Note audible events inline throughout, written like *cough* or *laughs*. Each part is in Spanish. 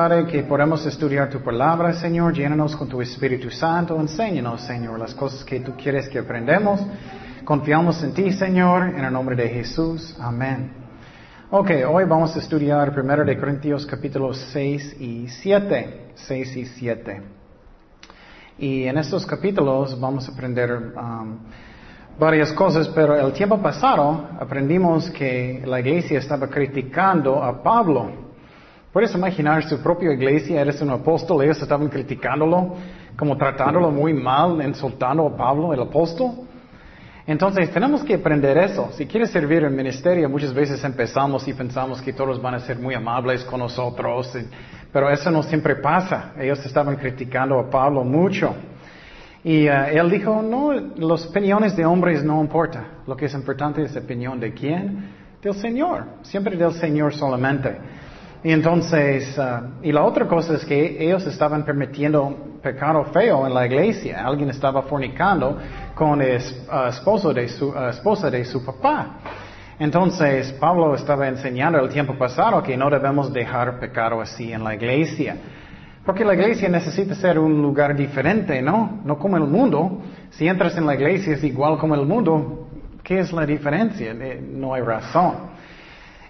Padre, que podamos estudiar tu palabra, Señor. Llénanos con tu Espíritu Santo. Enséñanos, Señor, las cosas que tú quieres que aprendamos. Confiamos en ti, Señor, en el nombre de Jesús. Amén. Ok, hoy vamos a estudiar 1 de Corintios capítulos 6 y 7. 6 y 7. Y en estos capítulos vamos a aprender um, varias cosas, pero el tiempo pasado aprendimos que la iglesia estaba criticando a Pablo. Puedes imaginar su propia iglesia, eres un apóstol, ellos estaban criticándolo, como tratándolo muy mal, insultando a Pablo, el apóstol. Entonces tenemos que aprender eso. Si quieres servir en ministerio, muchas veces empezamos y pensamos que todos van a ser muy amables con nosotros, pero eso no siempre pasa. Ellos estaban criticando a Pablo mucho. Y uh, él dijo, no, las opiniones de hombres no importa. Lo que es importante es la opinión de quién? Del Señor. Siempre del Señor solamente. Y entonces, uh, y la otra cosa es que ellos estaban permitiendo pecado feo en la iglesia. Alguien estaba fornicando con el uh, esposo de su, esposa de su papá. Entonces, Pablo estaba enseñando el tiempo pasado que no debemos dejar pecado así en la iglesia. Porque la iglesia necesita ser un lugar diferente, ¿no? No como el mundo. Si entras en la iglesia es igual como el mundo. ¿Qué es la diferencia? Eh, no hay razón.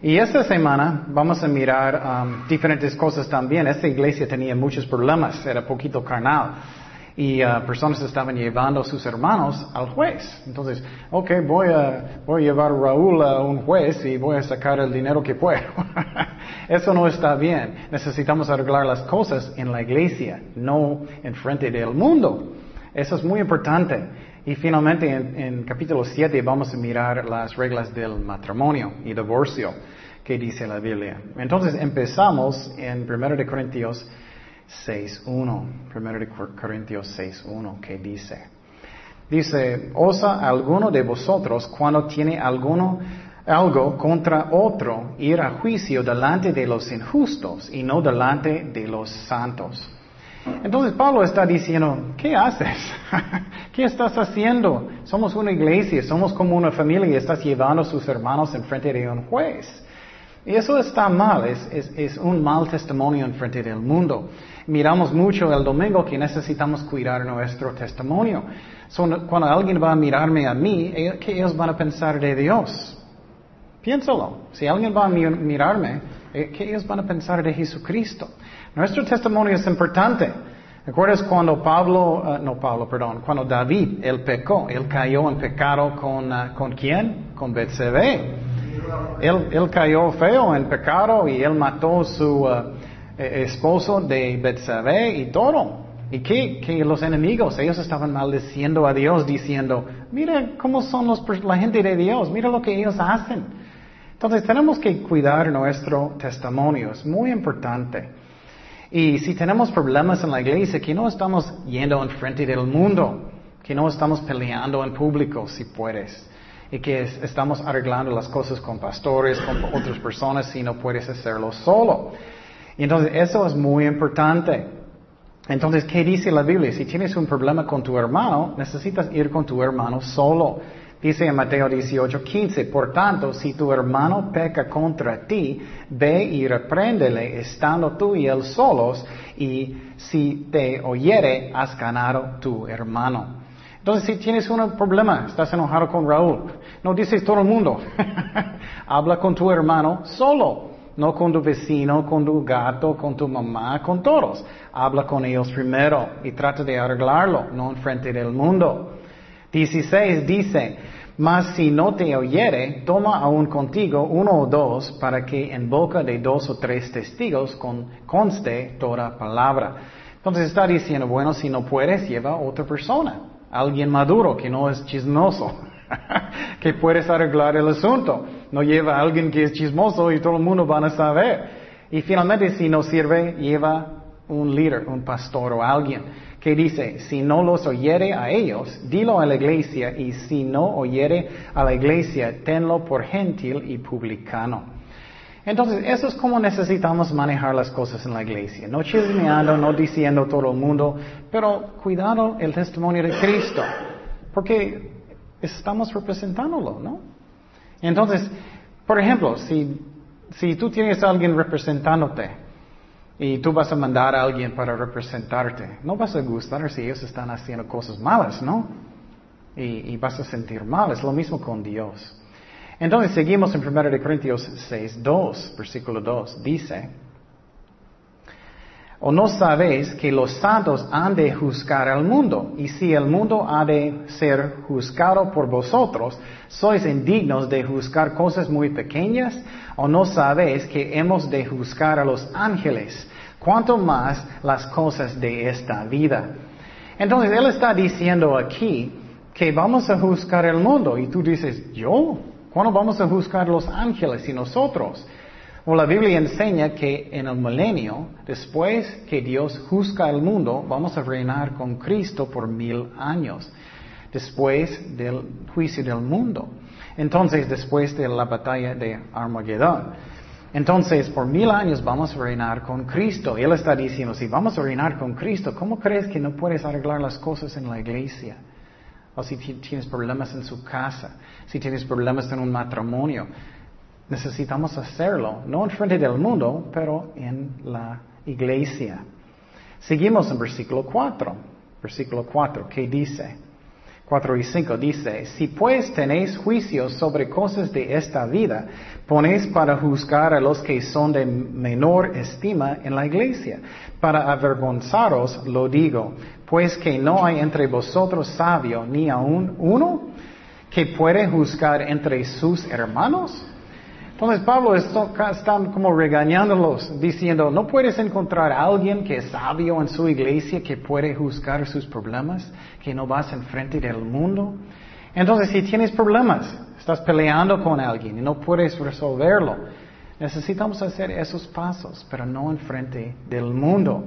Y esta semana vamos a mirar um, diferentes cosas también. Esta iglesia tenía muchos problemas, era poquito carnal. Y uh, personas estaban llevando a sus hermanos al juez. Entonces, ok, voy a, voy a llevar a Raúl a un juez y voy a sacar el dinero que puedo. *laughs* Eso no está bien. Necesitamos arreglar las cosas en la iglesia, no en frente del mundo. Eso es muy importante. Y finalmente en, capítulo 7 vamos a mirar las reglas del matrimonio y divorcio que dice la Biblia. Entonces empezamos en 1 de Corintios 6.1. 1 de Corintios 6.1 que dice. Dice, ¿osa alguno de vosotros cuando tiene alguno algo contra otro ir a juicio delante de los injustos y no delante de los santos? Entonces Pablo está diciendo, ¿qué haces? *laughs* ¿Qué estás haciendo? Somos una iglesia, somos como una familia y estás llevando a sus hermanos en frente de un juez. Y eso está mal, es, un mal testimonio en frente del mundo. Miramos mucho el domingo que necesitamos cuidar nuestro testimonio. cuando alguien va a mirarme a mí, eh, ¿qué ellos van a pensar de Dios? Piénsalo. Si alguien va a mirarme, eh, ¿qué ellos van a pensar de Jesucristo? Nuestro testimonio es importante. ¿Recuerdas cuando Pablo, uh, no Pablo, perdón, cuando David, él pecó, él cayó en pecado con, uh, ¿con quién? Con Betsabé. Él, él cayó feo en pecado y él mató a su uh, e, esposo de Betsabé y todo. Y que, que, los enemigos, ellos estaban maldiciendo a Dios diciendo, mira cómo son los, la gente de Dios, mira lo que ellos hacen. Entonces tenemos que cuidar nuestro testimonio, es muy importante. Y si tenemos problemas en la iglesia, que no estamos yendo en frente del mundo, que no estamos peleando en público, si puedes, y que estamos arreglando las cosas con pastores, con otras personas, si no puedes hacerlo solo. Y entonces eso es muy importante. Entonces, ¿qué dice la Biblia? Si tienes un problema con tu hermano, necesitas ir con tu hermano solo. Dice en Mateo 18, 15, por tanto, si tu hermano peca contra ti, ve y repréndele estando tú y él solos, y si te oyere, has ganado tu hermano. Entonces, si tienes un problema, estás enojado con Raúl, no dices todo el mundo. *laughs* Habla con tu hermano solo, no con tu vecino, con tu gato, con tu mamá, con todos. Habla con ellos primero y trata de arreglarlo, no en frente del mundo. 16 dice, mas si no te oyere, toma aún contigo uno o dos para que en boca de dos o tres testigos conste toda palabra. Entonces está diciendo, bueno, si no puedes, lleva a otra persona, alguien maduro que no es chismoso, *laughs* que puedes arreglar el asunto. No lleva alguien que es chismoso y todo el mundo van a saber. Y finalmente, si no sirve, lleva un líder, un pastor o alguien que dice, si no los oyere a ellos, dilo a la iglesia, y si no oyere a la iglesia, tenlo por gentil y publicano. Entonces, eso es como necesitamos manejar las cosas en la iglesia. No chismeando, no diciendo todo el mundo, pero cuidado el testimonio de Cristo, porque estamos representándolo, ¿no? Entonces, por ejemplo, si, si tú tienes a alguien representándote, Y tú vas a mandar a alguien para representarte. No vas a gustar si ellos están haciendo cosas malas, ¿no? Y, vas a sentir mal. Es lo mismo con Dios. Entonces seguimos en 1 Corintios 6, 2, versículo 2. Dice, ¿O no sabéis que los santos han de juzgar al mundo? Y si el mundo ha de ser juzgado por vosotros, ¿sois indignos de juzgar cosas muy pequeñas? ¿O no sabéis que hemos de juzgar a los ángeles? ¿Cuánto más las cosas de esta vida? Entonces Él está diciendo aquí que vamos a juzgar el mundo. Y tú dices, ¿yo? ¿Cuándo vamos a juzgar los ángeles y nosotros? O la Biblia enseña que en el milenio, después que Dios juzga al mundo, vamos a reinar con Cristo por mil años, después del juicio del mundo. Entonces, después de la batalla de Armagedón. Entonces, por mil años vamos a reinar con Cristo. Él está diciendo, si vamos a reinar con Cristo, ¿cómo crees que no puedes arreglar las cosas en la iglesia? O si tienes problemas en su casa, si tienes problemas en un matrimonio, Necesitamos hacerlo, no en frente del mundo, pero en la iglesia. Seguimos en versículo 4. Versículo 4, ¿qué dice? 4 y 5 dice, si pues tenéis juicios sobre cosas de esta vida, ponéis para juzgar a los que son de menor estima en la iglesia. Para avergonzaros lo digo, pues que no hay entre vosotros sabio ni aun uno que puede juzgar entre sus hermanos. Entonces Pablo está, como regañándolos, diciendo, no puedes encontrar a alguien que es sabio en su iglesia, que puede juzgar sus problemas, que no vas enfrente del mundo. Entonces, si tienes problemas, estás peleando con alguien y no puedes resolverlo, necesitamos hacer esos pasos, pero no enfrente del mundo.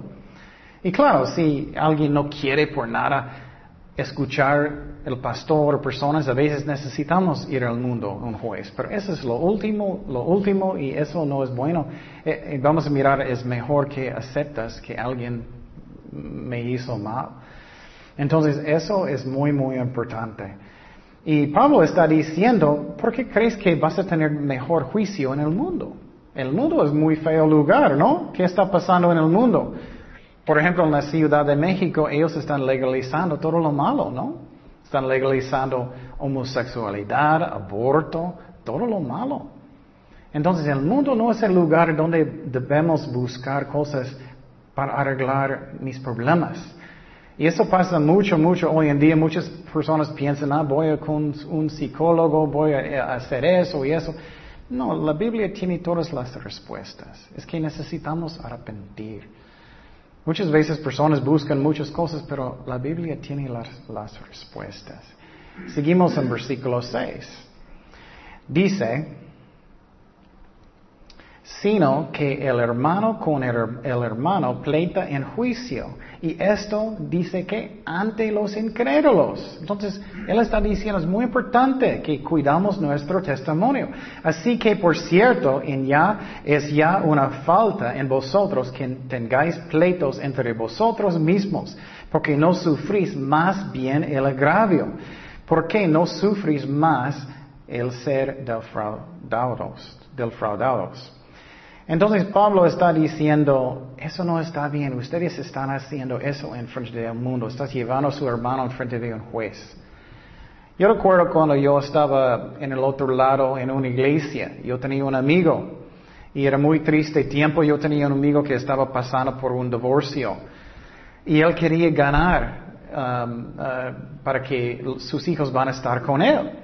Y claro, si alguien no quiere por nada escuchar el pastor personas, a veces necesitamos ir al mundo, un juez, pero eso es lo último, lo último y eso no es bueno. Eh, eh, vamos a mirar, es mejor que aceptas que alguien me hizo mal. Entonces eso es muy, muy importante. Y Pablo está diciendo, ¿por qué crees que vas a tener mejor juicio en el mundo? El mundo es muy feo lugar, ¿no? ¿Qué está pasando en el mundo? Por ejemplo, en la Ciudad de México ellos están legalizando todo lo malo, ¿no? Están legalizando homosexualidad, aborto, todo lo malo. Entonces el mundo no es el lugar donde debemos buscar cosas para arreglar mis problemas. Y eso pasa mucho, mucho hoy en día. Muchas personas piensan, ah, voy a con un psicólogo, voy a hacer eso y eso. No, la Biblia tiene todas las respuestas. Es que necesitamos arrepentir. Muchas veces personas buscan muchas cosas, pero la Biblia tiene las, respuestas. Seguimos en versículo 6. Dice, sino que el hermano con el, hermano pleita en juicio. Y esto dice que ante los incrédulos. Entonces, él está diciendo, es muy importante que cuidamos nuestro testimonio. Así que, por cierto, en ya, es ya una falta en vosotros que tengáis pleitos entre vosotros mismos, porque no sufrís más bien el agravio. Porque no sufrís más el ser defraudados, defraudados. Entonces Pablo está diciendo, eso no está bien, ustedes están haciendo eso en frente del mundo, estás llevando a su hermano en frente de un juez. Yo recuerdo cuando yo estaba en el otro lado en una iglesia, yo tenía un amigo y era muy triste tiempo, yo tenía un amigo que estaba pasando por un divorcio y él quería ganar um, uh, para que sus hijos van a estar con él.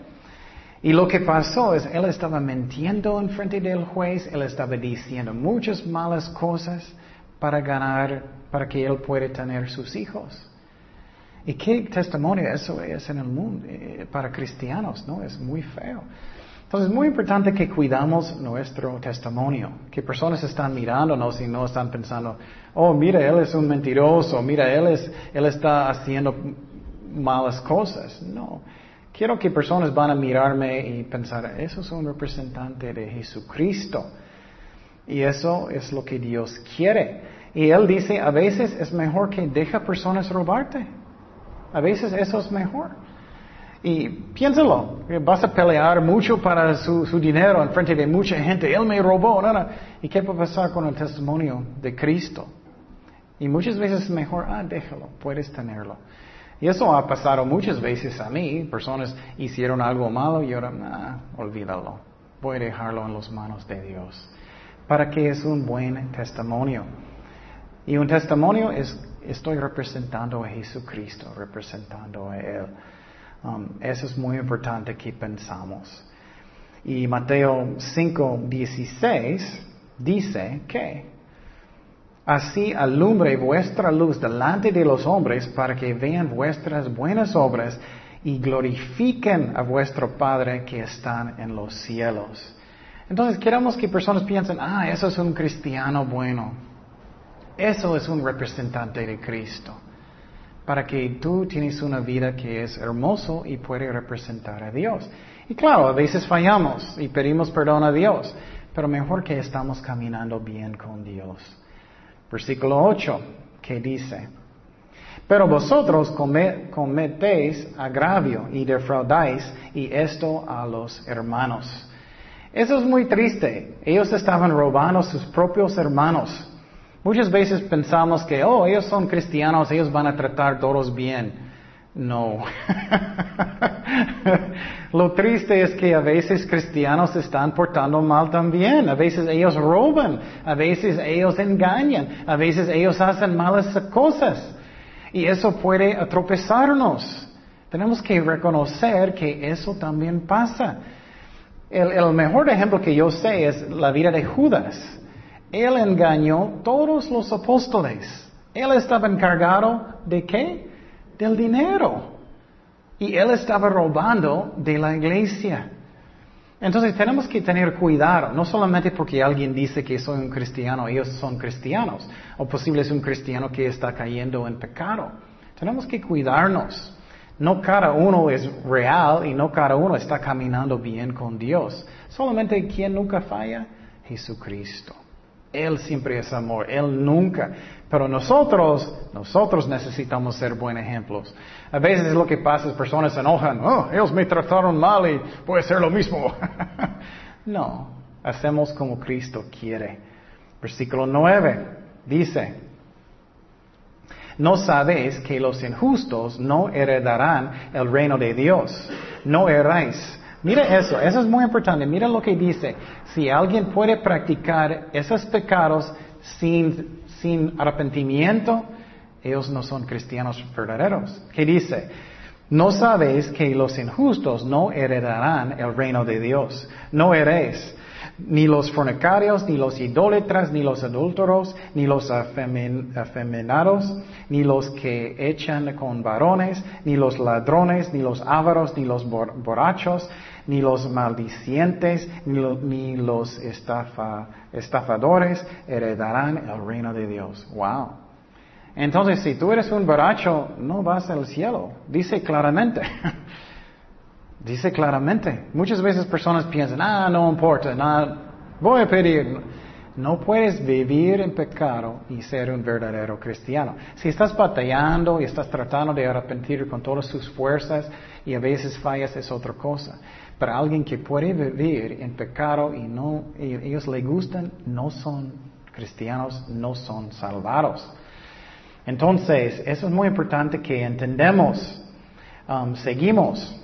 Y lo que pasó es, él estaba mintiendo en frente del juez, él estaba diciendo muchas malas cosas para ganar, para que él pueda tener sus hijos. ¿Y qué testimonio eso es en el mundo eh, para cristianos? ¿no? Es muy feo. Entonces es muy importante que cuidamos nuestro testimonio, que personas están mirándonos y no están pensando, oh, mira, él es un mentiroso, mira, él, es, él está haciendo malas cosas. No, Quiero que personas van a mirarme y pensar, eso es un representante de Jesucristo. Y eso es lo que Dios quiere. Y Él dice, a veces es mejor que deja personas robarte. A veces eso es mejor. Y piénsalo, vas a pelear mucho para su, dinero en frente de mucha gente. Él me robó. No. ¿Y qué va pasar con el testimonio de Cristo? Y muchas veces es mejor, ah, déjalo, puedes tenerlo. Y eso ha pasado muchas veces a mí. Personas hicieron algo malo y ahora, nah, olvídalo. Voy a dejarlo en las manos de Dios. Para que es un buen testimonio. Y un testimonio es, estoy representando a Jesucristo, representando a Él. Um, eso es muy importante que pensamos. Y Mateo 5, 16 dice que Así alumbre vuestra luz delante de los hombres para que vean vuestras buenas obras y glorifiquen a vuestro Padre que está en los cielos. Entonces queremos que personas piensen, ah, eso es un cristiano bueno. Eso es un representante de Cristo. Para que tú tienes una vida que es hermoso y puede representar a Dios. Y claro, a veces fallamos y pedimos perdón a Dios, pero mejor que estamos caminando bien con Dios. Versículo 8, que dice, pero vosotros cometéis agravio y defraudáis y esto a los hermanos. Eso es muy triste. Ellos estaban robando a sus propios hermanos. Muchas veces pensamos que, oh, ellos son cristianos, ellos van a tratar todos bien. No. *laughs* Lo triste es que a veces cristianos se están portando mal también. A veces ellos roban, a veces ellos engañan, a veces ellos hacen malas cosas. Y eso puede atropezarnos. Tenemos que reconocer que eso también pasa. El, mejor ejemplo que yo sé es la vida de Judas. Él engañó todos los apóstoles. Él estaba encargado de qué? Del dinero. Y él estaba robando de la iglesia. Entonces tenemos que tener cuidado, no solamente porque alguien dice que soy un cristiano, ellos son cristianos, o posible es un cristiano que está cayendo en pecado. Tenemos que cuidarnos. No cada uno es real y no cada uno está caminando bien con Dios. Solamente quien nunca falla, Jesucristo. Él siempre es amor, Él nunca. Pero nosotros, nosotros necesitamos ser buenos ejemplos. A veces lo que pasa es personas se enojan, oh, ellos me trataron mal y puede ser lo mismo. *laughs* no, hacemos como Cristo quiere. Versículo 9 dice, no sabéis que los injustos no heredarán el reino de Dios. No erráis. Mira eso, eso es muy importante. Mira lo que dice. Si alguien puede practicar esos pecados sin, sin arrepentimiento, ellos no son cristianos verdaderos. ¿Qué dice? No sabéis que los injustos no heredarán el reino de Dios. No heréis ni los fornicarios, ni los idólatras, ni los adúlteros, ni los afeminados, ni los que echan con varones, ni los ladrones, ni los ávaros, ni los borrachos, ni los maldicientes, ni, los estafadores heredarán el reino de Dios. Wow. Entonces, si tú eres un borracho, no vas al cielo. Dice claramente. *laughs* Dice claramente. Muchas veces personas piensan, ah, no importa, nada, voy a pedir. No puedes vivir en pecado y ser un verdadero cristiano. Si estás batallando y estás tratando de arrepentir con todas sus fuerzas y a veces fallas es otra cosa. Pero alguien que puede vivir en pecado y no, ellos le gustan, no son cristianos, no son salvados. Entonces, eso es muy importante que entendemos. Um, seguimos.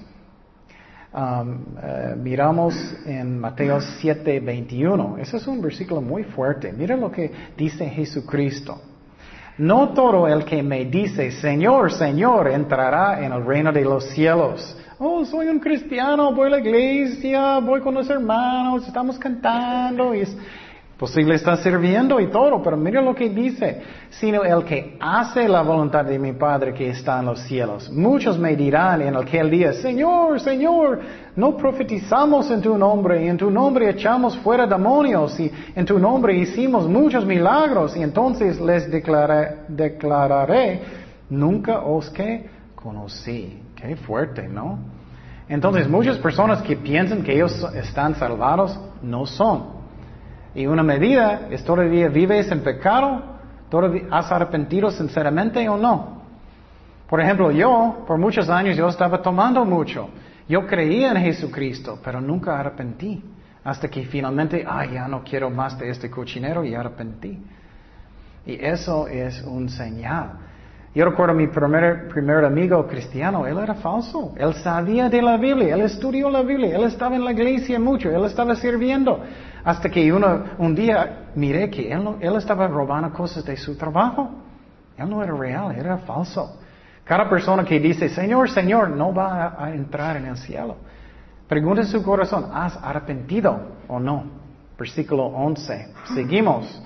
Um, eh, miramos en Mateo 7, 21. Ese es un versículo muy fuerte. Mira lo que dice Jesucristo. No todo el que me dice, Señor, Señor, entrará en el reino de los cielos. Oh, soy un cristiano, voy a la iglesia, voy con los hermanos, estamos cantando. Y Posible está sirviendo y todo, pero mira lo que dice, sino el que hace la voluntad de mi Padre que está en los cielos. Muchos me dirán en aquel día, Señor, Señor, no profetizamos en tu nombre, y en tu nombre echamos fuera demonios, y en tu nombre hicimos muchos milagros, y entonces les declararé nunca os que conocí. Qué fuerte, ¿no? Entonces muchas personas que piensan que ellos están salvados, no son. Y una medida es todavía vives en pecado, todavía has arrepentido sinceramente o no. Por ejemplo, yo, por muchos años, yo estaba tomando mucho. Yo creía en Jesucristo, pero nunca arrepentí. Hasta que finalmente, ay, ya no quiero más de este cochinero y arrepentí. Y eso es un señal. Yo recuerdo a mi primer, primer amigo cristiano, él era falso. Él sabía de la Biblia, él estudió la Biblia, él estaba en la iglesia mucho, él estaba sirviendo. Hasta que un día miré que él, estaba robando cosas de su trabajo. Él no era real, era falso. Cada persona que dice, Señor, Señor, no va a, entrar en el cielo. Pregunta en su corazón, ¿has arrepentido o no? Versículo 11. Seguimos.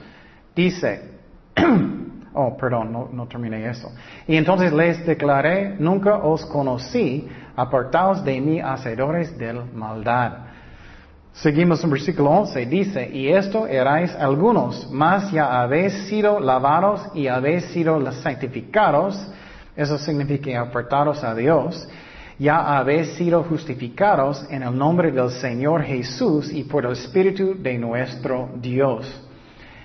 Dice, *clears throat* oh, perdón, no, no terminé eso. Y entonces les declaré, nunca os conocí, apartaos de mí, hacedores del maldad. Seguimos en versículo 11, dice, y esto erais algunos, mas ya habéis sido lavados y habéis sido santificados, eso significa apartados a Dios, ya habéis sido justificados en el nombre del Señor Jesús y por el Espíritu de nuestro Dios.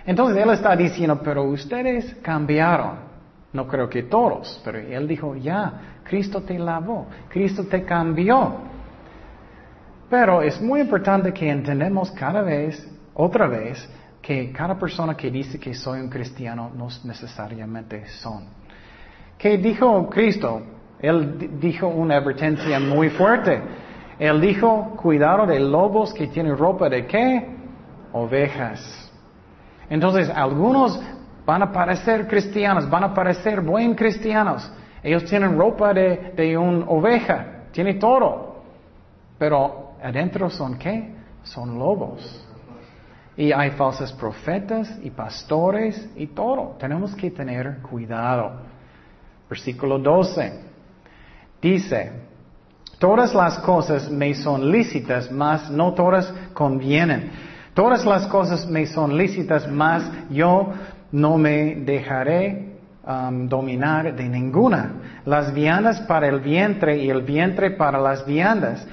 Entonces Él está diciendo, pero ustedes cambiaron. No creo que todos, pero Él dijo, ya, Cristo te lavó, Cristo te cambió. Pero es muy importante que entendamos cada vez, otra vez, que cada persona que dice que soy un cristiano no necesariamente son. ¿Qué dijo Cristo? Él dijo una advertencia muy fuerte. Él dijo, cuidado de lobos que tienen ropa de qué? Ovejas. Entonces, algunos van a parecer cristianos, van a parecer buen cristianos. Ellos tienen ropa de, de una oveja, tiene todo. Pero adentro son qué? Son lobos. Y hay falsos profetas y pastores y todo. Tenemos que tener cuidado. Versículo 12. Dice, todas las cosas me son lícitas, mas no todas convienen. Todas las cosas me son lícitas, mas yo no me dejaré um, dominar de ninguna. Las viandas para el vientre y el vientre para las viandas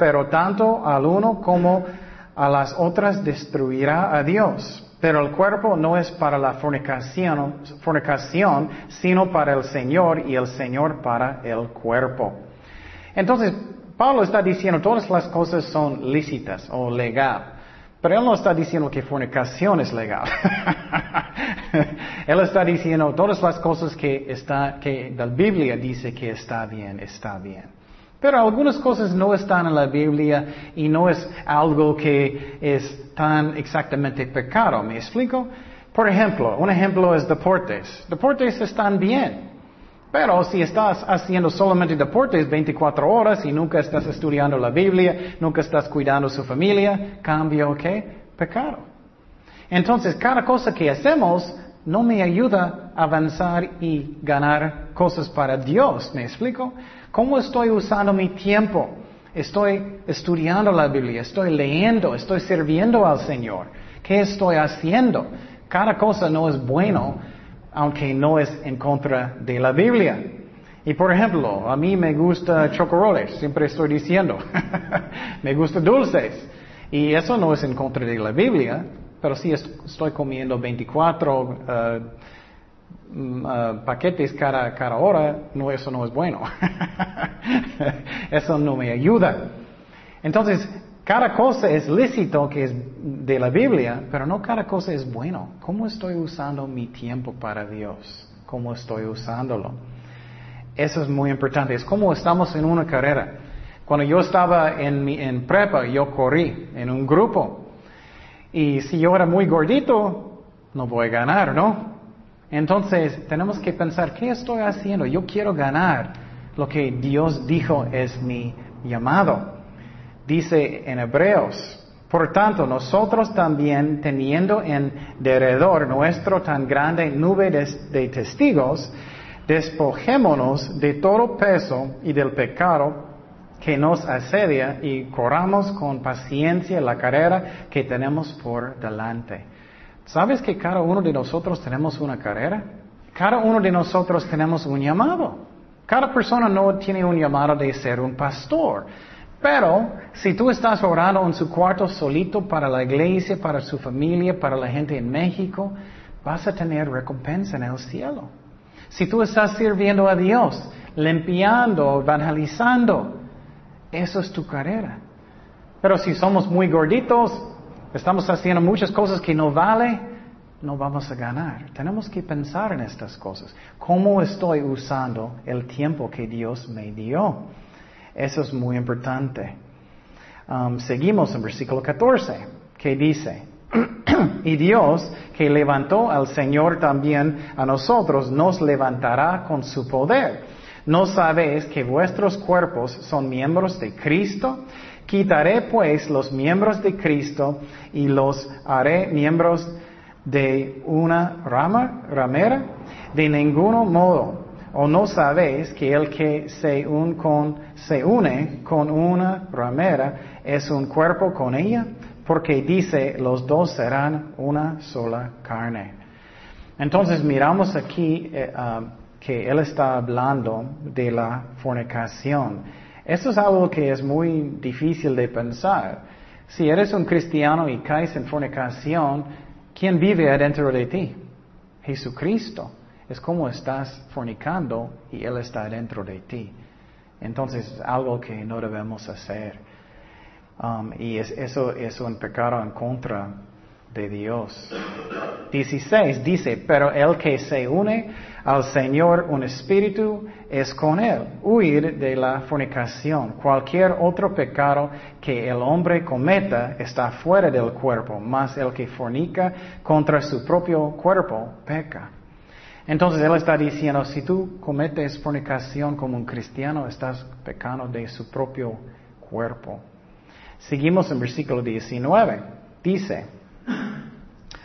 pero tanto al uno como a las otras destruirá a Dios. Pero el cuerpo no es para la fornicación, sino para el Señor y el Señor para el cuerpo. Entonces, Pablo está diciendo todas las cosas son lícitas o legal. Pero él no está diciendo que fornicación es legal. *laughs* él está diciendo todas las cosas que está, que la Biblia dice que está bien, está bien. Pero algunas cosas no están en la Biblia y no es algo que es tan exactamente pecado. ¿Me explico? Por ejemplo, un ejemplo es deportes. Deportes están bien. Pero si estás haciendo solamente deportes 24 horas y nunca estás estudiando la Biblia, nunca estás cuidando su familia, cambio qué? Pecado. Entonces, cada cosa que hacemos no me ayuda a avanzar y ganar cosas para Dios. ¿Me explico? ¿Cómo estoy usando mi tiempo? Estoy estudiando la Biblia, estoy leyendo, estoy sirviendo al Señor. ¿Qué estoy haciendo? Cada cosa no es bueno, aunque no es en contra de la Biblia. Y por ejemplo, a mí me gusta chocoroles, siempre estoy diciendo. *laughs* me gusta dulces. Y eso no es en contra de la Biblia, pero si estoy comiendo 24 Mm, ah, paquetes cada, cada hora, no, eso no es bueno. *laughs* eso no me ayuda. Entonces, cada cosa es lícito que es de la Biblia, pero no cada cosa es bueno. ¿Cómo estoy usando mi tiempo para Dios? ¿Cómo estoy usándolo? Eso es muy importante. Es como estamos en una carrera. Cuando yo estaba en, mi, en prepa, yo corrí en un grupo. Y si yo era muy gordito, no voy a ganar, ¿no? Entonces, tenemos que pensar, ¿qué estoy haciendo? Yo quiero ganar lo que Dios dijo es mi llamado. Dice en Hebreos, por tanto, nosotros también, teniendo en derredor nuestro tan grande nube de, testigos, despojémonos de todo peso y del pecado que nos asedia y corramos con paciencia la carrera que tenemos por delante. ¿Sabes que cada uno de nosotros tenemos una carrera? Cada uno de nosotros tenemos un llamado. Cada persona no tiene un llamado de ser un pastor. Pero si tú estás orando en su cuarto solito para la iglesia, para su familia, para la gente en México, vas a tener recompensa en el cielo. Si tú estás sirviendo a Dios, limpiando, evangelizando, eso es tu carrera. Pero si somos muy gorditos, estamos haciendo muchas cosas que no vale, no vamos a ganar. Tenemos que pensar en estas cosas. ¿Cómo estoy usando el tiempo que Dios me dio? Eso es muy importante. Um, seguimos en versículo 14, que dice, *clears throat* y Dios que levantó al Señor también a nosotros, nos levantará con su poder. ¿No sabéis que vuestros cuerpos son miembros de Cristo? Quitaré pues los miembros de Cristo y los haré miembros de una rama, ramera, de ningún modo. ¿O no sabéis que el que se, con, se une con una ramera es un cuerpo con ella? Porque dice, los dos serán una sola carne. Entonces miramos aquí eh, ah, que él está hablando de la fornicación. Esto es algo que es muy difícil de pensar. Si eres un cristiano y caes en fornicación, ¿quién vive adentro de ti? Jesucristo. Es como estás fornicando y Él está dentro de ti. Entonces es algo que no debemos hacer. Um, y eso es un pecado en contra de Dios. 16 dice, pero el que se une al Señor un espíritu es con él. Huir de la fornicación. Cualquier otro pecado que el hombre cometa está fuera del cuerpo, mas el que fornica contra su propio cuerpo peca. Entonces él está diciendo, si tú cometes fornicación como un cristiano, estás pecando de su propio cuerpo. Seguimos en versículo 19. Dice,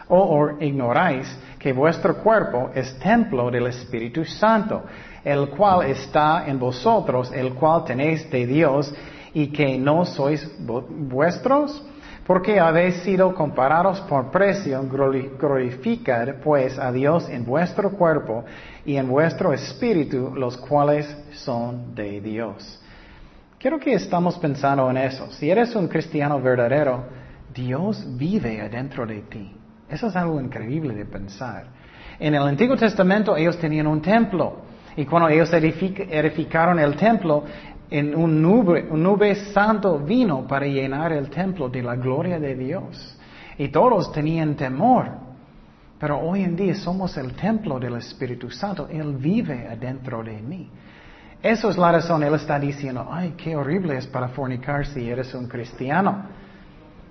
o ignoráis que vuestro cuerpo es templo del Espíritu Santo, el cual está en vosotros, el cual tenéis de Dios, y que no sois vuestros, porque habéis sido comparados por precio, glorificad pues a Dios en vuestro cuerpo y en vuestro espíritu, los cuales son de Dios. Quiero que estamos pensando en eso. Si eres un cristiano verdadero, Dios vive adentro de ti. Eso es algo increíble de pensar. En el Antiguo Testamento ellos tenían un templo y cuando ellos edificaron el templo, en un nube, un nube santo vino para llenar el templo de la gloria de Dios. Y todos tenían temor. Pero hoy en día somos el templo del Espíritu Santo. Él vive adentro de mí. Eso es la razón. Él está diciendo, ay, qué horrible es para fornicar si eres un cristiano.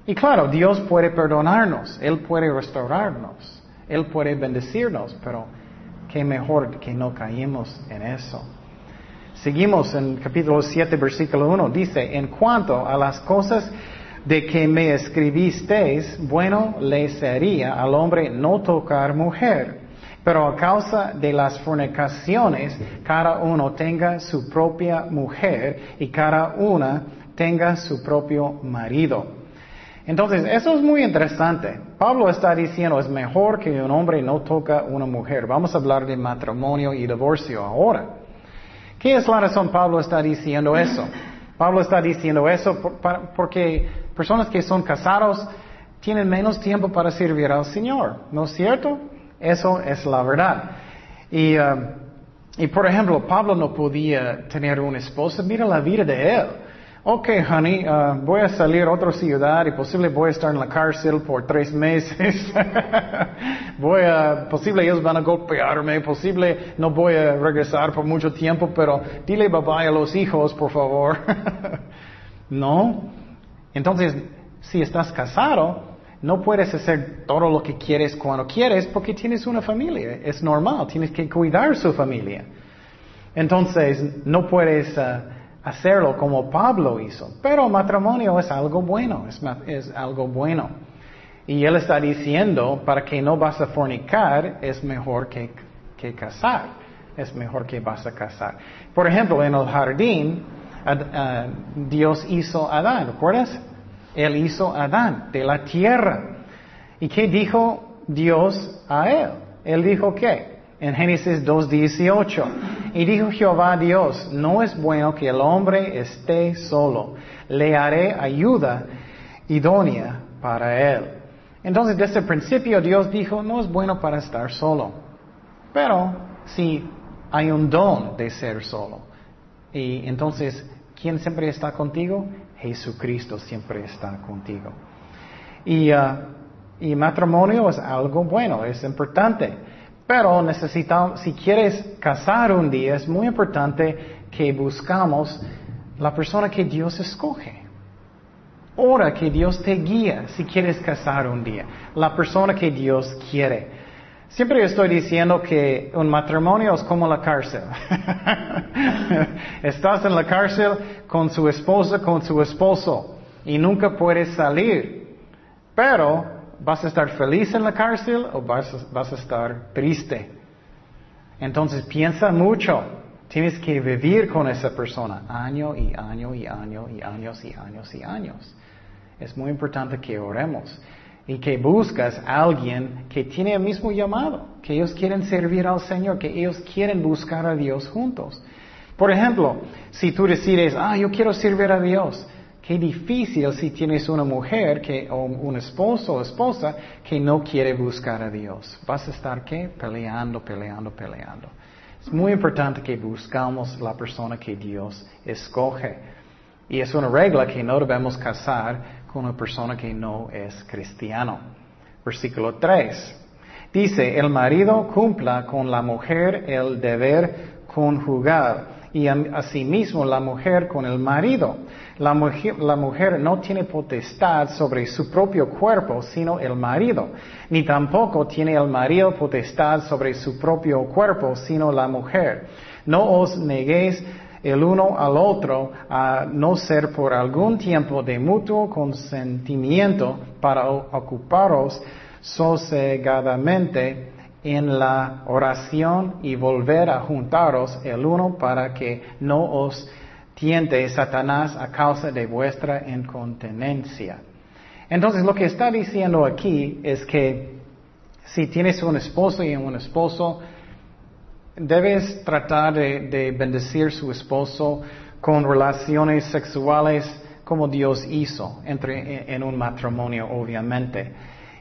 Y claro, Dios puede perdonarnos, Él puede restaurarnos, Él puede bendecirnos, pero qué mejor que no caímos en eso. Seguimos en capítulo 7, versículo 1. Dice, en cuanto a las cosas de que me escribisteis, bueno le sería al hombre no tocar mujer, pero a causa de las fornicaciones, cada uno tenga su propia mujer y cada una tenga su propio marido. Entonces, eso es muy interesante. Pablo está diciendo, es mejor que un hombre no toca una mujer. Vamos a hablar de matrimonio y divorcio ahora. ¿Qué es la razón Pablo está diciendo eso? *laughs* Pablo está diciendo eso porque personas que son casados tienen menos tiempo para servir al Señor. ¿No es cierto? Eso es la verdad. Y, uh, y por ejemplo, Pablo no podía tener una esposa. Mira la vida de él. Ok, honey, uh, voy a salir a otra ciudad y posible voy a estar en la cárcel por tres meses. *laughs* voy a, posible ellos van a golpearme, posible no voy a regresar por mucho tiempo, pero dile bye bye a los hijos, por favor. *laughs* no. Entonces, si estás casado, no puedes hacer todo lo que quieres cuando quieres porque tienes una familia. Es normal, tienes que cuidar su familia. Entonces, no puedes... Uh, hacerlo como Pablo hizo. Pero matrimonio es algo bueno, es, algo bueno. Y él está diciendo, para que no vas a fornicar, es mejor que, que casar. Es mejor que vas a casar. Por ejemplo, en el jardín, Dios hizo a Adán, ¿recuerdas? Él hizo a Adán de la tierra. ¿Y qué dijo Dios a él? Él dijo qué? En Génesis 2.18. Y dijo Jehová Dios, no es bueno que el hombre esté solo, le haré ayuda idónea para él. Entonces desde el principio Dios dijo, no es bueno para estar solo. Pero si hay un don de ser solo. Y entonces, ¿quién siempre está contigo? Jesucristo siempre está contigo. Y, uh, y matrimonio es algo bueno, es importante. Pero necesitamos, si quieres casar un día, es muy importante que buscamos la persona que Dios escoge. Ora que Dios te guía si quieres casar un día. La persona que Dios quiere. Siempre estoy diciendo que un matrimonio es como la cárcel. *laughs* Estás en la cárcel con su esposa, con su esposo, y nunca puedes salir. Pero, ¿vas a estar feliz en la cárcel o vas a, estar triste? Entonces piensa mucho. Tienes que vivir con esa persona año y año y año y años y años y años. Es muy importante que oremos y que buscas a alguien que tiene el mismo llamado, que ellos quieren servir al Señor, que ellos quieren buscar a Dios juntos. Por ejemplo, si tú decides, ah, yo quiero servir a Dios, qué difícil si tienes una mujer que, o un esposo o esposa que no quiere buscar a Dios. Vas a estar, ¿qué? Peleando, peleando, peleando. Es muy importante que buscamos la persona que Dios escoge. Y es una regla que no debemos casar con una persona que no es cristiano. Versículo 3. Dice, el marido cumpla con la mujer el deber conjugal y asimismo la mujer con el marido. La mujer, la mujer, no tiene potestad sobre su propio cuerpo, sino el marido, ni tampoco tiene el marido potestad sobre su propio cuerpo, sino la mujer. No os neguéis el uno al otro a no ser por algún tiempo de mutuo consentimiento para ocuparos sosegadamente en la oración y volver a juntaros el uno para que no os tiente Satanás a causa de vuestra incontinencia. Entonces lo que está diciendo aquí es que si tienes un esposo y un esposo, Debes tratar de, bendecir su esposo con relaciones sexuales como Dios hizo entre, en un matrimonio, obviamente.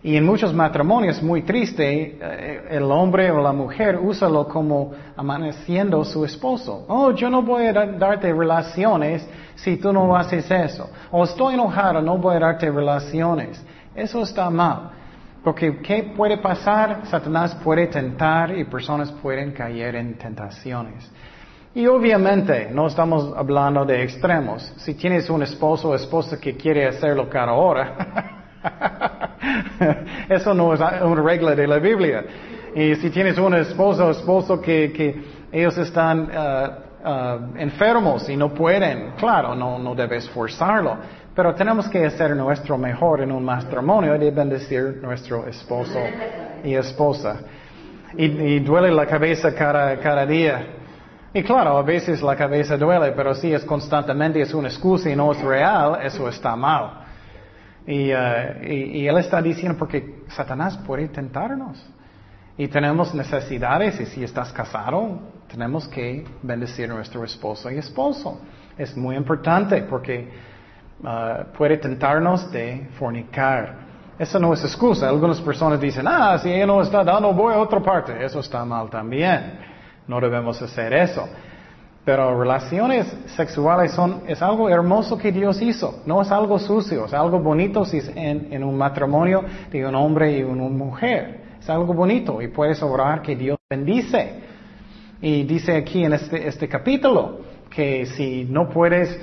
Y en muchos matrimonios, muy triste, eh, el hombre o la mujer úsalo como amaneciendo su esposo. Oh, yo no voy a darte relaciones si tú no haces eso. O estoy enojado, no voy a darte relaciones. Eso está mal. Porque ¿qué puede pasar? Satanás puede tentar y personas pueden caer en tentaciones. Y obviamente no estamos hablando de extremos. Si tienes un esposo o esposa que quiere hacerlo cada hora, *laughs* *laughs* *laughs* eso no es una regla de la Biblia. Y si tienes un esposo o esposo que, ellos están uh, uh, enfermos y no pueden, claro, no, no debes forzarlo. Pero tenemos que hacer nuestro mejor en un matrimonio y bendecir nuestro esposo y esposa. Y, duele la cabeza cada, cada día. Y claro, a veces la cabeza duele, pero si es constantemente, es una excusa y no es real, eso está mal. Y, uh, y, él está diciendo porque Satanás puede tentarnos. Y tenemos necesidades y si estás casado, tenemos que bendecir a nuestro esposo y esposo. Es muy importante porque Uh, puede tentarnos de fornicar. Eso no es excusa. Algunas personas dicen, ah, si ella no está dando, voy a otra parte. Eso está mal también. No debemos hacer eso. Pero relaciones sexuales son, es algo hermoso que Dios hizo. No es algo sucio, es algo bonito si es en, un matrimonio de un hombre y una mujer. Es algo bonito y puedes orar que Dios bendice. Y dice aquí en este, este capítulo que si no puedes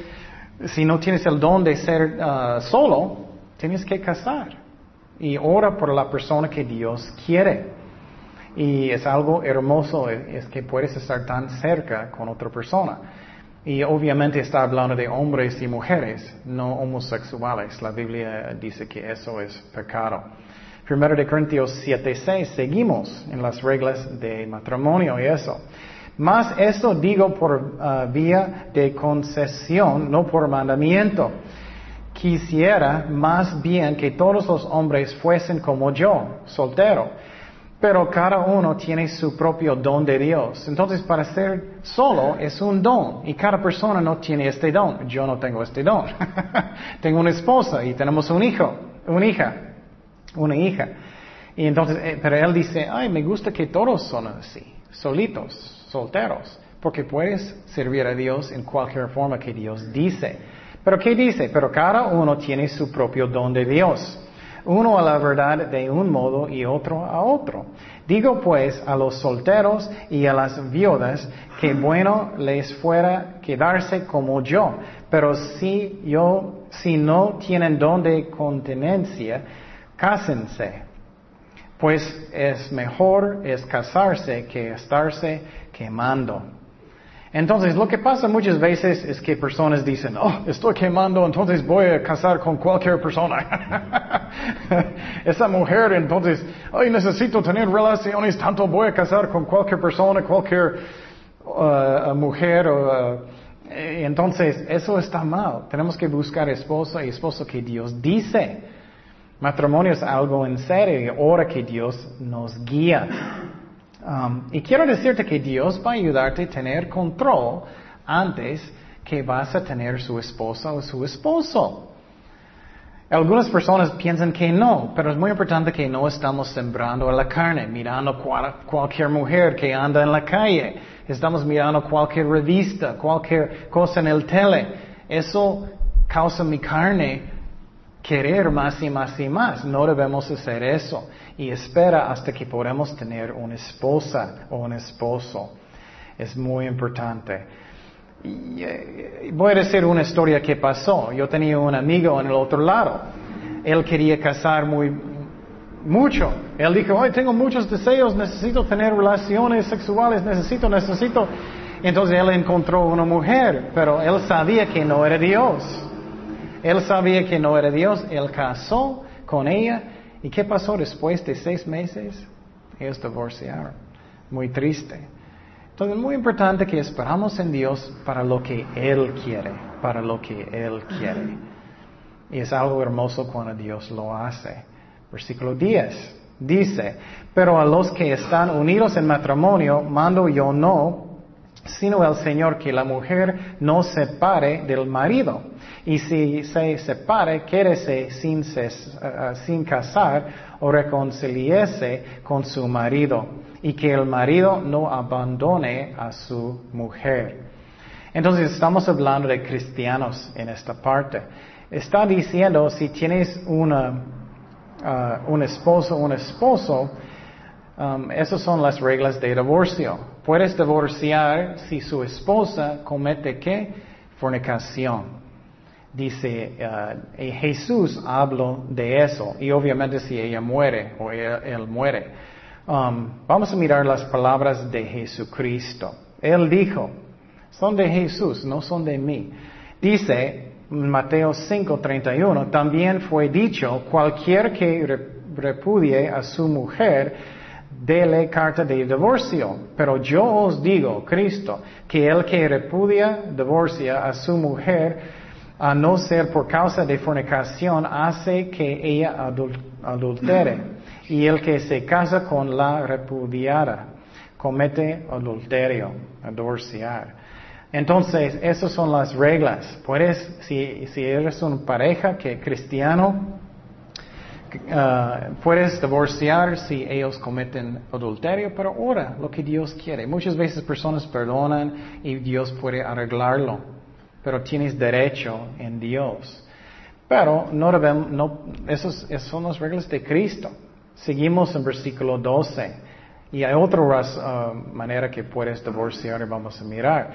si no tienes el don de ser uh, solo, tienes que casar. Y ora por la persona que Dios quiere. Y es algo hermoso, es que puedes estar tan cerca con otra persona. Y obviamente está hablando de hombres y mujeres, no homosexuales. La Biblia dice que eso es pecado. Primero de Corintios 7:6, seguimos en las reglas de matrimonio y eso. Más esto digo por ah, vía de concesión, no por mandamiento. Quisiera más bien que todos los hombres fuesen como yo, soltero. Pero cada uno tiene su propio don de Dios. Entonces, para ser solo es un don. Y cada persona no tiene este don. Yo no tengo este don. *laughs* tengo una esposa y tenemos un hijo, una hija, una hija. Y entonces, eh, pero él dice, ay, me gusta que todos son así, solitos solteros, porque puedes servir a Dios en cualquier forma que Dios dice. Pero ¿qué dice? Pero cada uno tiene su propio don de Dios. Uno a la verdad de un modo y otro a otro. Digo pues a los solteros y a las viudas que bueno les fuera quedarse como yo. Pero si yo, si no tienen don de continencia, cásense. Pues es mejor es casarse que estarse quemando. Entonces, lo que pasa muchas veces es que personas dicen, oh, estoy quemando, entonces voy a casar con cualquier persona. *laughs* Esa mujer, entonces, ay, necesito tener relaciones, tanto voy a casar con cualquier persona, cualquier uh, mujer. Uh, entonces, eso está mal. Tenemos que buscar esposo y esposo que Dios dice. Matrimonio es algo en serio ahora que Dios nos guía. Um, y quiero decirte que Dios va a ayudarte a tener control antes que vas a tener su esposa o su esposo. Algunas personas piensan que no, pero es muy importante que no estamos sembrando a la carne, mirando cualquier mujer que anda en la calle. Estamos mirando cualquier revista, cualquier cosa en el tele. Eso causa mi carne querer más y más y más. No debemos hacer eso. Y espera hasta que podamos tener una esposa o un esposo. Es muy importante. Eh, voy a decir una historia que pasó. Yo tenía un amigo en el otro lado. Él quería casar muy mucho. Él dijo, hoy tengo muchos deseos, necesito tener relaciones sexuales, necesito, necesito. Entonces él encontró una mujer, pero él sabía que no era Dios. Él sabía que no era Dios, él casó con ella. ¿Y qué pasó después de seis meses? Ellos divorciaron. Muy triste. Entonces es muy importante que esperamos en Dios para lo que Él quiere, para lo que Él quiere. Y es algo hermoso cuando Dios lo hace. Versículo 10 dice, pero a los que están unidos en matrimonio, mando yo no, sino el Señor que la mujer no se separe del marido. Y si se separe, quédese sin, uh, sin casar o reconciliese con su marido. Y que el marido no abandone a su mujer. Entonces estamos hablando de cristianos en esta parte. Está diciendo si tienes una, uh, un esposo un esposo, um, esas son las reglas de divorcio. Puedes divorciar si su esposa comete qué? Fornicación. Dice, uh, Jesús habló de eso y obviamente si ella muere o él, muere. Um, vamos a mirar las palabras de Jesucristo. Él dijo, son de Jesús, no son de mí. Dice Mateo 5:31, también fue dicho, cualquier que repudie a su mujer, dele carta de divorcio. Pero yo os digo, Cristo, que el que repudia, divorcia a su mujer, a no ser por causa de fornicación, hace que ella adultere. Y el que se casa con la repudiada comete adulterio, a divorciar. Entonces, esas son las reglas. Puedes, si, si eres una pareja que cristiano, uh, puedes divorciar si ellos cometen adulterio, pero ahora lo que Dios quiere. Muchas veces personas perdonan y Dios puede arreglarlo pero tienes derecho en Dios. Pero no debemos, no, esos, son las reglas de Cristo. Seguimos en versículo 12. Y hay otra uh, manera que puedes divorciar y vamos a mirar.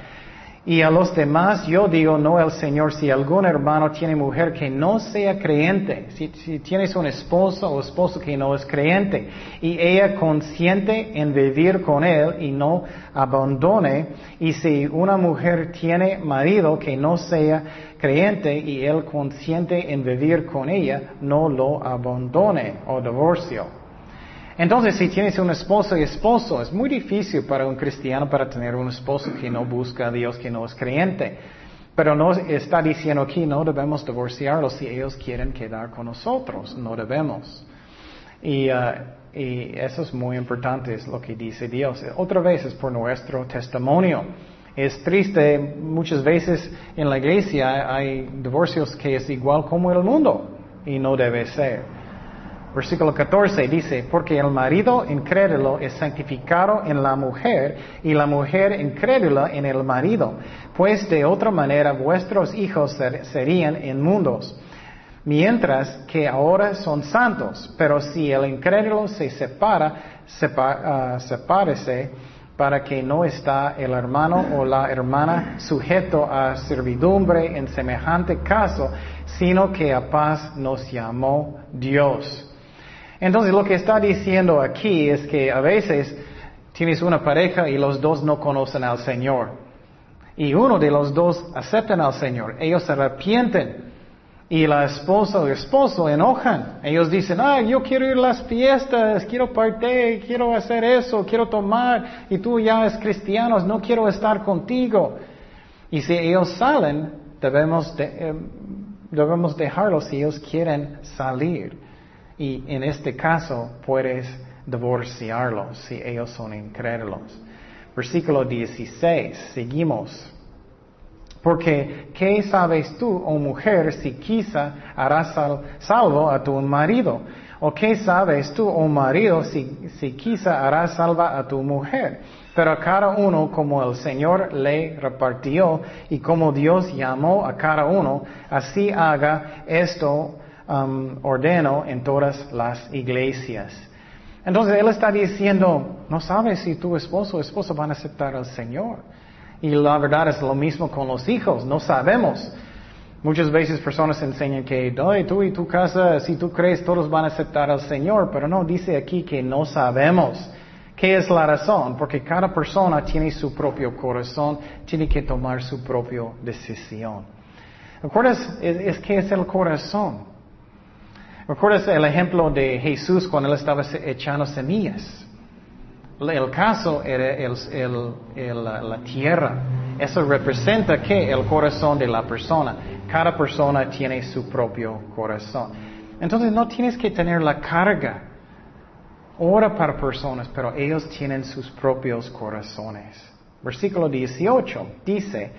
Y a los demás yo digo, no el Señor, si algún hermano tiene mujer que no sea creyente, si, tienes un esposo o esposo que no es creyente, y ella consiente en vivir con él y no abandone, y si una mujer tiene marido que no sea creyente y él consiente en vivir con ella, no lo abandone o divorcio. Entonces, si tienes un esposo y esposo, es muy difícil para un cristiano para tener un esposo que no busca a Dios, que no es creyente. Pero no está diciendo aquí, no debemos divorciarlos si ellos quieren quedar con nosotros, no debemos. Y, uh, y eso es muy importante, es lo que dice Dios. Otra vez es por nuestro testimonio. Es triste, muchas veces en la iglesia hay divorcios que es igual como el mundo y no debe ser. Versículo 14 dice, porque el marido incrédulo es santificado en la mujer y la mujer incrédula en el marido, pues de otra manera vuestros hijos serían inmundos, mientras que ahora son santos. Pero si el incrédulo se separa, sepa, sepárese para que no está el hermano o la hermana sujeto a servidumbre en semejante caso, sino que a paz nos llamó Dios. Entonces lo que está diciendo aquí es que a veces tienes una pareja y los dos no conocen al Señor. Y uno de los dos aceptan al Señor. Ellos se arrepienten. Y la esposa o el esposo enojan. Ellos dicen, ah, yo quiero ir a las fiestas, quiero partir, quiero hacer eso, quiero tomar, y tú ya eres cristiano, no quiero estar contigo. Y si ellos salen, debemos, eh, debemos dejarlos si ellos quieren salir. Y en este caso puedes divorciarlos si ellos son incrédulos. Versículo 16, seguimos. Porque, ¿qué sabes tú, oh mujer, si quizá harás salvo a tu marido? ¿O qué sabes tú, oh marido, si, si quizá harás salva a tu mujer? Pero a cada uno como el Señor le repartió y como Dios llamó a cada uno, así haga esto Um, ordeno en todas las iglesias. Entonces Él está diciendo, no sabes si tu esposo o esposa van a aceptar al Señor. Y la verdad es lo mismo con los hijos, no sabemos. Muchas veces personas enseñan que tú y tu casa, si tú crees, todos van a aceptar al Señor, pero no, dice aquí que no sabemos. ¿Qué es la razón? Porque cada persona tiene su propio corazón, tiene que tomar su propia decisión. ¿Recuerdas? Es, es que es el corazón. ¿Recuerdas el ejemplo de Jesús cuando él estaba echando semillas? El caso era la tierra. Eso representa que el corazón de la persona. Cada persona tiene su propio corazón. Entonces no tienes que tener la carga. Ora para personas, pero ellos tienen sus propios corazones. Versículo 18 dice,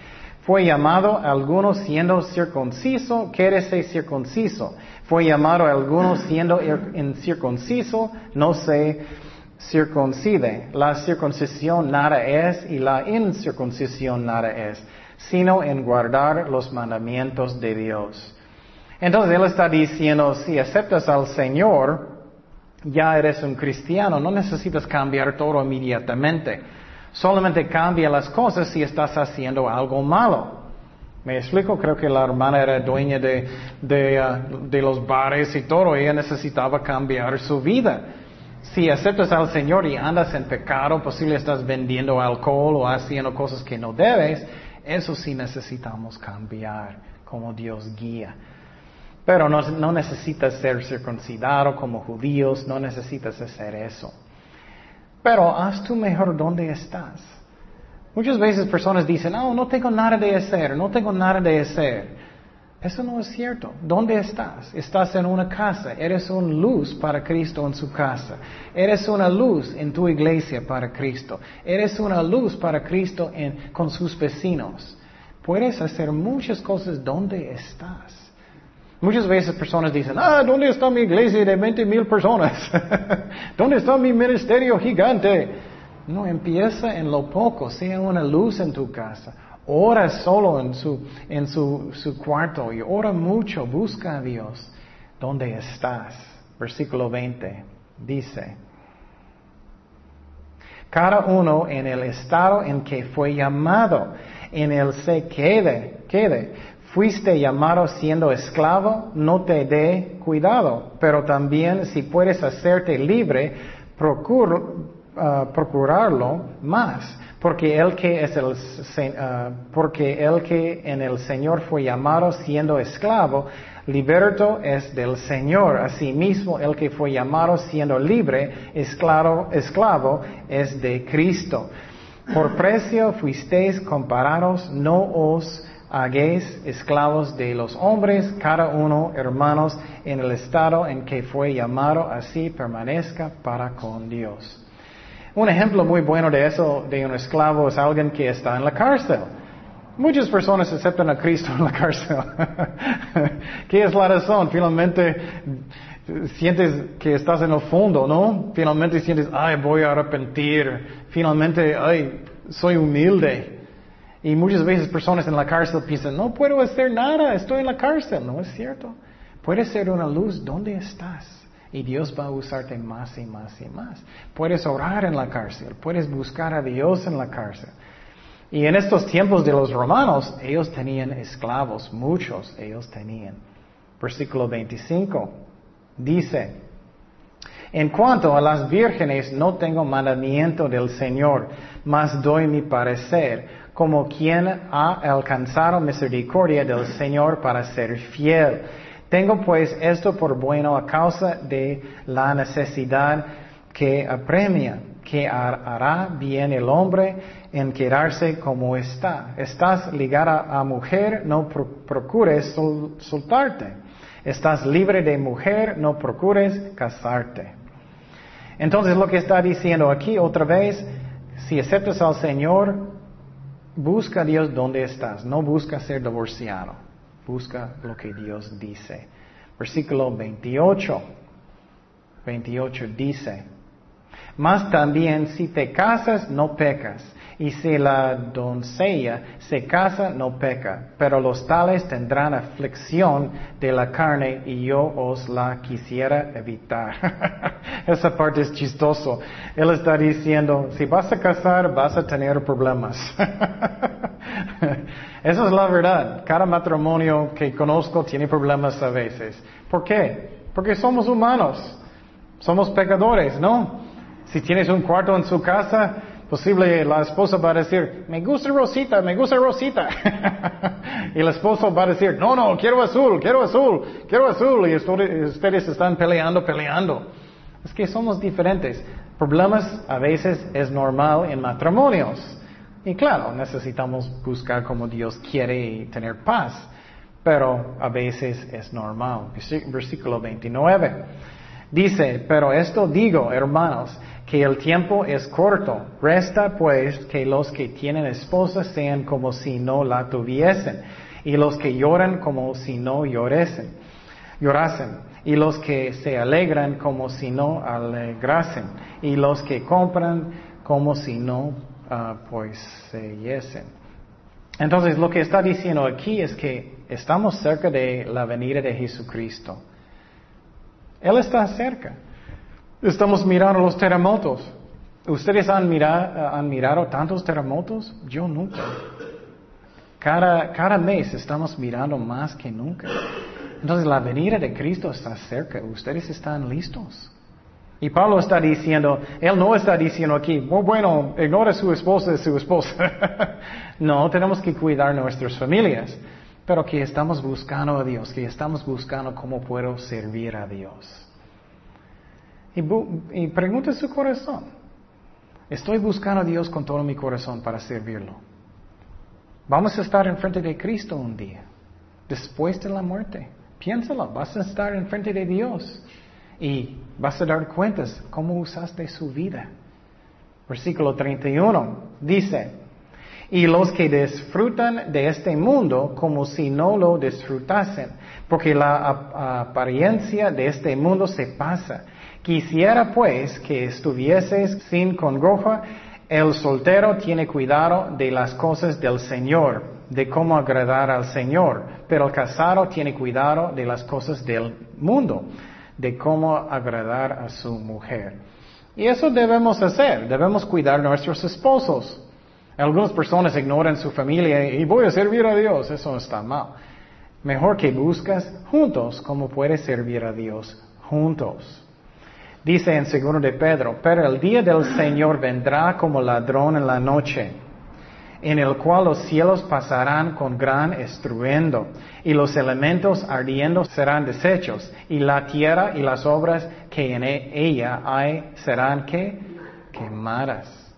fue llamado a algunos siendo circunciso, quédese circunciso. Fue llamado a algunos siendo incircunciso, no se circuncide. La circuncisión nada es y la incircuncisión nada es, sino en guardar los mandamientos de Dios. Entonces Él está diciendo, si aceptas al Señor, ya eres un cristiano, no necesitas cambiar todo inmediatamente. Solamente cambia las cosas si estás haciendo algo malo. ¿Me explico? Creo que la hermana era dueña de, uh, de, los bares y todo. Ella necesitaba cambiar su vida. Si aceptas al Señor y andas en pecado, posible estás vendiendo alcohol o haciendo cosas que no debes, eso sí necesitamos cambiar como Dios guía. Pero no, necesitas ser circuncidado como judíos, no necesitas hacer eso. Pero haz tú mejor dónde estás. Muchas veces personas dicen, no, no tengo nada de hacer, no tengo nada de hacer. Eso no es cierto. ¿Dónde estás? Estás en una casa. Eres una luz para Cristo en su casa. Eres una luz en tu iglesia para Cristo. Eres una luz para Cristo con sus vecinos. Puedes hacer muchas cosas donde estás. Muchas veces personas dicen, ah, ¿dónde está mi iglesia de 20 mil personas? *laughs* ¿Dónde está mi ministerio gigante? No, empieza en lo poco, sea una luz en tu casa. Ora solo en su, en su, su cuarto y ora mucho, busca a Dios. ¿Dónde estás? Versículo 20 dice, cada uno en el estado en que fue llamado, en el se quede, quede fuiste llamado siendo esclavo, no te dé cuidado, pero también si puedes hacerte libre, uh, procurarlo más, porque el que es el, uh, porque el que en el Señor fue llamado siendo esclavo, liberto es del Señor. Asimismo, el que fue llamado siendo libre, esclavo, esclavo es de Cristo. Por precio fuisteis comparados, no os hagáis esclavos de los hombres, cada uno hermanos en el estado en que fue llamado, así permanezca para con Dios. Un ejemplo muy bueno de eso, de un esclavo, es alguien que está en la cárcel. Muchas personas aceptan a Cristo en la cárcel. *laughs* ¿Qué es la razón? Finalmente sientes que estás en el fondo, ¿no? Finalmente sientes, ay, voy a arrepentir. Finalmente, ay, soy humilde. Y muchas veces personas en la cárcel piensan, no puedo hacer nada, estoy en la cárcel. No es cierto. Puedes ser una luz donde estás. Y Dios va a usarte más y más y más. Puedes orar en la cárcel, puedes buscar a Dios en la cárcel. Y en estos tiempos de los romanos, ellos tenían esclavos, muchos ellos tenían. Versículo 25 dice, en cuanto a las vírgenes, no tengo mandamiento del Señor, mas doy mi parecer, como quien ha alcanzado misericordia del Señor para ser fiel. Tengo pues esto por bueno a causa de la necesidad que apremia, que hará bien el hombre en quedarse como está. Estás ligada a mujer, no procures soltarte. Estás libre de mujer, no procures casarte. Entonces lo que está diciendo aquí otra vez, si aceptas al Señor, busca a Dios donde estás, no busca ser divorciado, busca lo que Dios dice. Versículo 28. 28 dice, mas también si te casas, no pecas. Y si la doncella se casa, no peca. Pero los tales tendrán aflicción de la carne y yo os la quisiera evitar. *laughs* Esa parte es chistoso. Él está diciendo, si vas a casar, vas a tener problemas. *laughs* Esa es la verdad. Cada matrimonio que conozco tiene problemas a veces. ¿Por qué? Porque somos humanos. Somos pecadores, ¿no? Si tienes un cuarto en su casa, posible la esposa va a decir, me gusta Rosita, me gusta Rosita. *laughs* y el esposo va a decir, no, no, quiero azul, quiero azul, quiero azul. Y ustedes están peleando, peleando. Es que somos diferentes. Problemas a veces es normal en matrimonios. Y claro, necesitamos buscar como Dios quiere y tener paz. Pero a veces es normal. Versículo 29. Dice, pero esto digo, hermanos, que el tiempo es corto. Resta pues que los que tienen esposa sean como si no la tuviesen, y los que lloran como si no lloresen, llorasen, y los que se alegran como si no alegrasen, y los que compran como si no uh, pues se yesen. Entonces lo que está diciendo aquí es que estamos cerca de la venida de Jesucristo. Él está cerca. Estamos mirando los terremotos. ¿Ustedes han mirado, han mirado tantos terremotos? Yo nunca. Cada, cada mes estamos mirando más que nunca. Entonces la venida de Cristo está cerca. Ustedes están listos. Y Pablo está diciendo, él no está diciendo aquí, bueno, ignora a su esposa de su esposa. *laughs* no, tenemos que cuidar nuestras familias. Pero que estamos buscando a Dios, que estamos buscando cómo puedo servir a Dios. Y, pregunta su corazón. Estoy buscando a Dios con todo mi corazón para servirlo. Vamos a estar enfrente de Cristo un día, después de la muerte. Piénsalo, vas a estar enfrente de Dios y vas a dar cuentas cómo usaste su vida. Versículo 31 dice, y los que disfrutan de este mundo como si no lo disfrutasen, porque la apariencia de este mundo se pasa Quisiera pues que estuvieses sin congoja. El soltero tiene cuidado de las cosas del Señor, de cómo agradar al Señor, pero el casado tiene cuidado de las cosas del mundo, de cómo agradar a su mujer. Y eso debemos hacer, debemos cuidar a nuestros esposos. Algunas personas ignoran su familia y voy a servir a Dios, eso está mal. Mejor que buscas juntos cómo puedes servir a Dios juntos. Dice en segundo de Pedro, pero el día del Señor vendrá como ladrón en la noche, en el cual los cielos pasarán con gran estruendo, y los elementos ardiendo serán deshechos, y la tierra y las obras que en e-, ella hay serán que quemadas.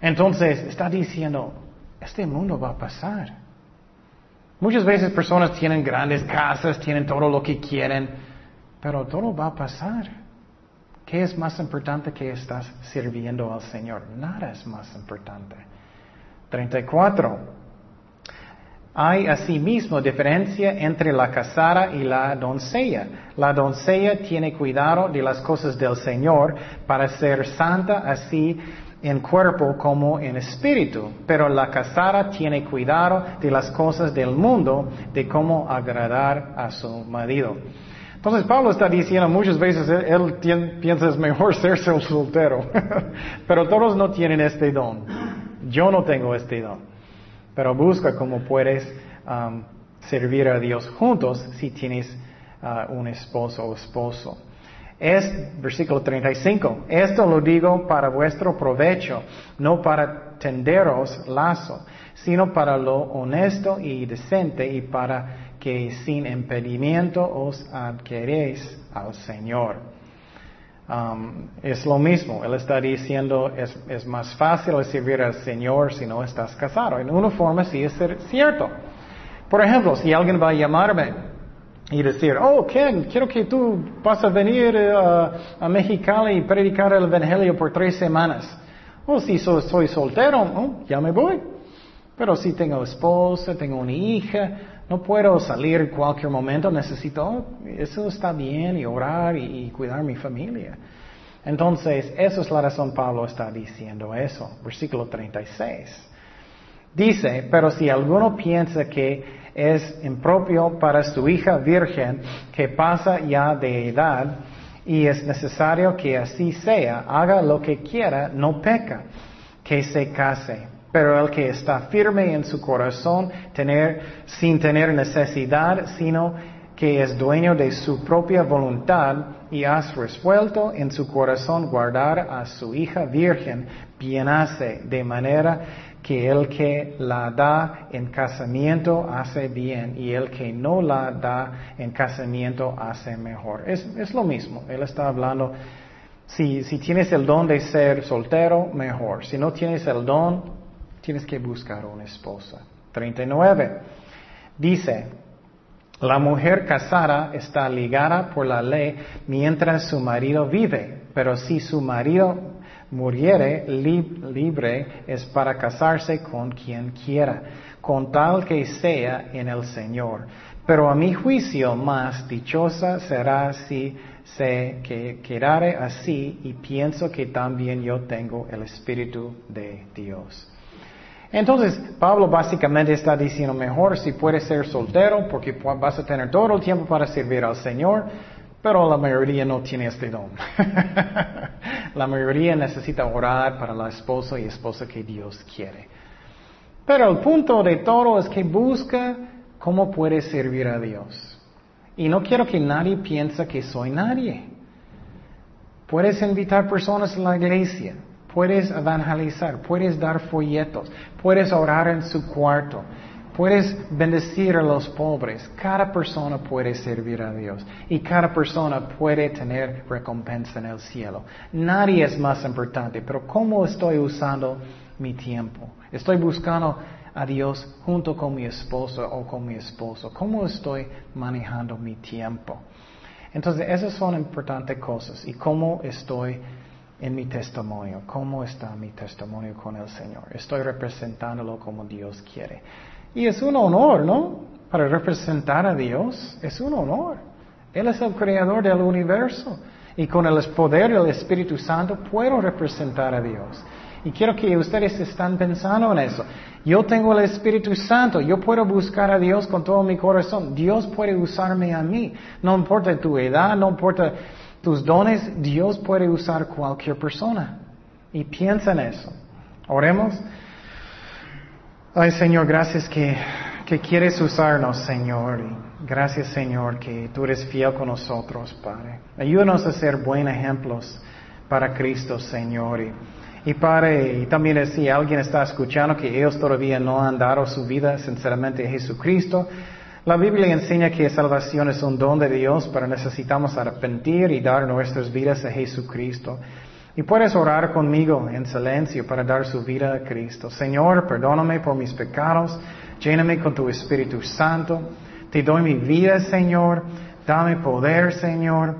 Entonces está diciendo, este mundo va a pasar. Muchas veces personas tienen grandes casas, tienen todo lo que quieren, pero todo va a pasar. ¿Qué es más importante que estás sirviendo al Señor? Nada es más importante. 34. Hay asimismo diferencia entre la casada y la doncella. La doncella tiene cuidado de las cosas del Señor para ser santa así en cuerpo como en espíritu, pero la casada tiene cuidado de las cosas del mundo, de cómo agradar a su marido. Entonces Pablo está diciendo muchas veces, él, piensa es mejor *laughs* ser soltero, *laughs* pero todos no tienen este don. Yo no tengo este don. Pero busca cómo puedes servir a Dios juntos si tienes uh, un esposo o esposo. Es, versículo 35, esto lo digo para vuestro provecho, no para tenderos lazo, sino para lo honesto y decente y para que sin impedimento os adquiréis al Señor. Um, es lo mismo, él está diciendo, es, es, más fácil servir al Señor si no estás casado. En una forma sí es cierto. Por ejemplo, si alguien va a llamarme y decir, oh, Ken, quiero que tú vas a venir eh, a Mexicali y predicar el Evangelio por tres semanas. O oh, si soy, soltero, oh, ya me voy. Pero si tengo esposa, tengo una hija, no puedo salir en cualquier momento, necesito, eso está bien, y orar y, y cuidar mi familia. Entonces, esa es la razón Pablo está diciendo eso. Versículo 36. Dice, pero si alguno piensa que es impropio para su hija virgen que pasa ya de edad y es necesario que así sea, haga lo que quiera, no peca, que se case. Pero el que está firme en su corazón, tener, sin tener necesidad, sino que es dueño de su propia voluntad y has resuelto en su corazón guardar a su hija virgen, bien hace, de manera que el que la da en casamiento hace bien y el que no la da en casamiento hace mejor. Es, es lo mismo. Él está hablando, si, si tienes el don de ser soltero, mejor. Si no tienes el don, tienes que buscar una esposa. 39. Dice, la mujer casada está ligada por la ley mientras su marido vive, pero si su marido muriere libre es para casarse con quien quiera, con tal que sea en el Señor. Pero a mi juicio más dichosa será si se que quedare así y pienso que también yo tengo el Espíritu de Dios. Entonces, Pablo básicamente está diciendo mejor si puedes ser soltero porque vas a tener todo el tiempo para servir al Señor, pero la mayoría no tiene este don. *laughs* la mayoría necesita orar para la esposa y esposa que Dios quiere. Pero el punto de todo es que busca cómo puede servir a Dios. Y no quiero que nadie piense que soy nadie. Puedes invitar personas a la iglesia, puedes evangelizar, puedes dar folletos, puedes orar en su cuarto, Puedes bendecir a los pobres. Cada persona puede servir a Dios y cada persona puede tener recompensa en el cielo. Nadie es más importante, pero ¿cómo estoy usando mi tiempo? Estoy buscando a Dios junto con mi esposo o con mi esposo. ¿Cómo estoy manejando mi tiempo? Entonces, esas son importantes cosas. ¿Y cómo estoy en mi testimonio? ¿Cómo está mi testimonio con el Señor? Estoy representándolo como Dios quiere. Y es un honor, ¿no? Para representar a Dios, es un honor. Él es el creador del universo. Y con el poder del Espíritu Santo puedo representar a Dios. Y quiero que ustedes estén pensando en eso. Yo tengo el Espíritu Santo, yo puedo buscar a Dios con todo mi corazón. Dios puede usarme a mí. No importa tu edad, no importa tus dones, Dios puede usar cualquier persona. Y piensa en eso. Oremos. Ay Señor, gracias que, que quieres usarnos, Señor. Y gracias, Señor, que tú eres fiel con nosotros, Padre. Ayúdanos a ser buenos ejemplos para Cristo, Señor. Y, y Padre, y también si alguien está escuchando que ellos todavía no han dado su vida sinceramente a Jesucristo, la Biblia enseña que salvación es un don de Dios, pero necesitamos arrepentir y dar nuestras vidas a Jesucristo. Y puedes orar conmigo en silencio para dar su vida a Cristo. Señor, perdóname por mis pecados, lléname con tu Espíritu Santo. Te doy mi vida, Señor. Dame poder, Señor.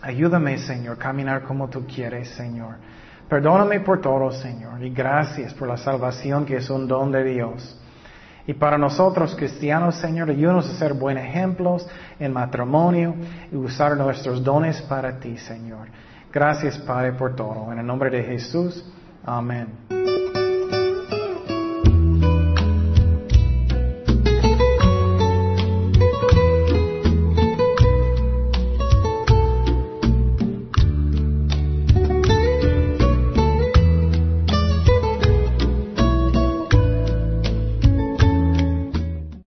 Ayúdame, Señor, caminar como tú quieres, Señor. Perdóname por todo, Señor. Y gracias por la salvación que es un don de Dios. Y para nosotros cristianos, Señor, ayúdanos a ser buenos ejemplos en matrimonio y usar nuestros dones para ti, Señor. Gracias, Padre, por todo. En el nombre de Jesús. Amén.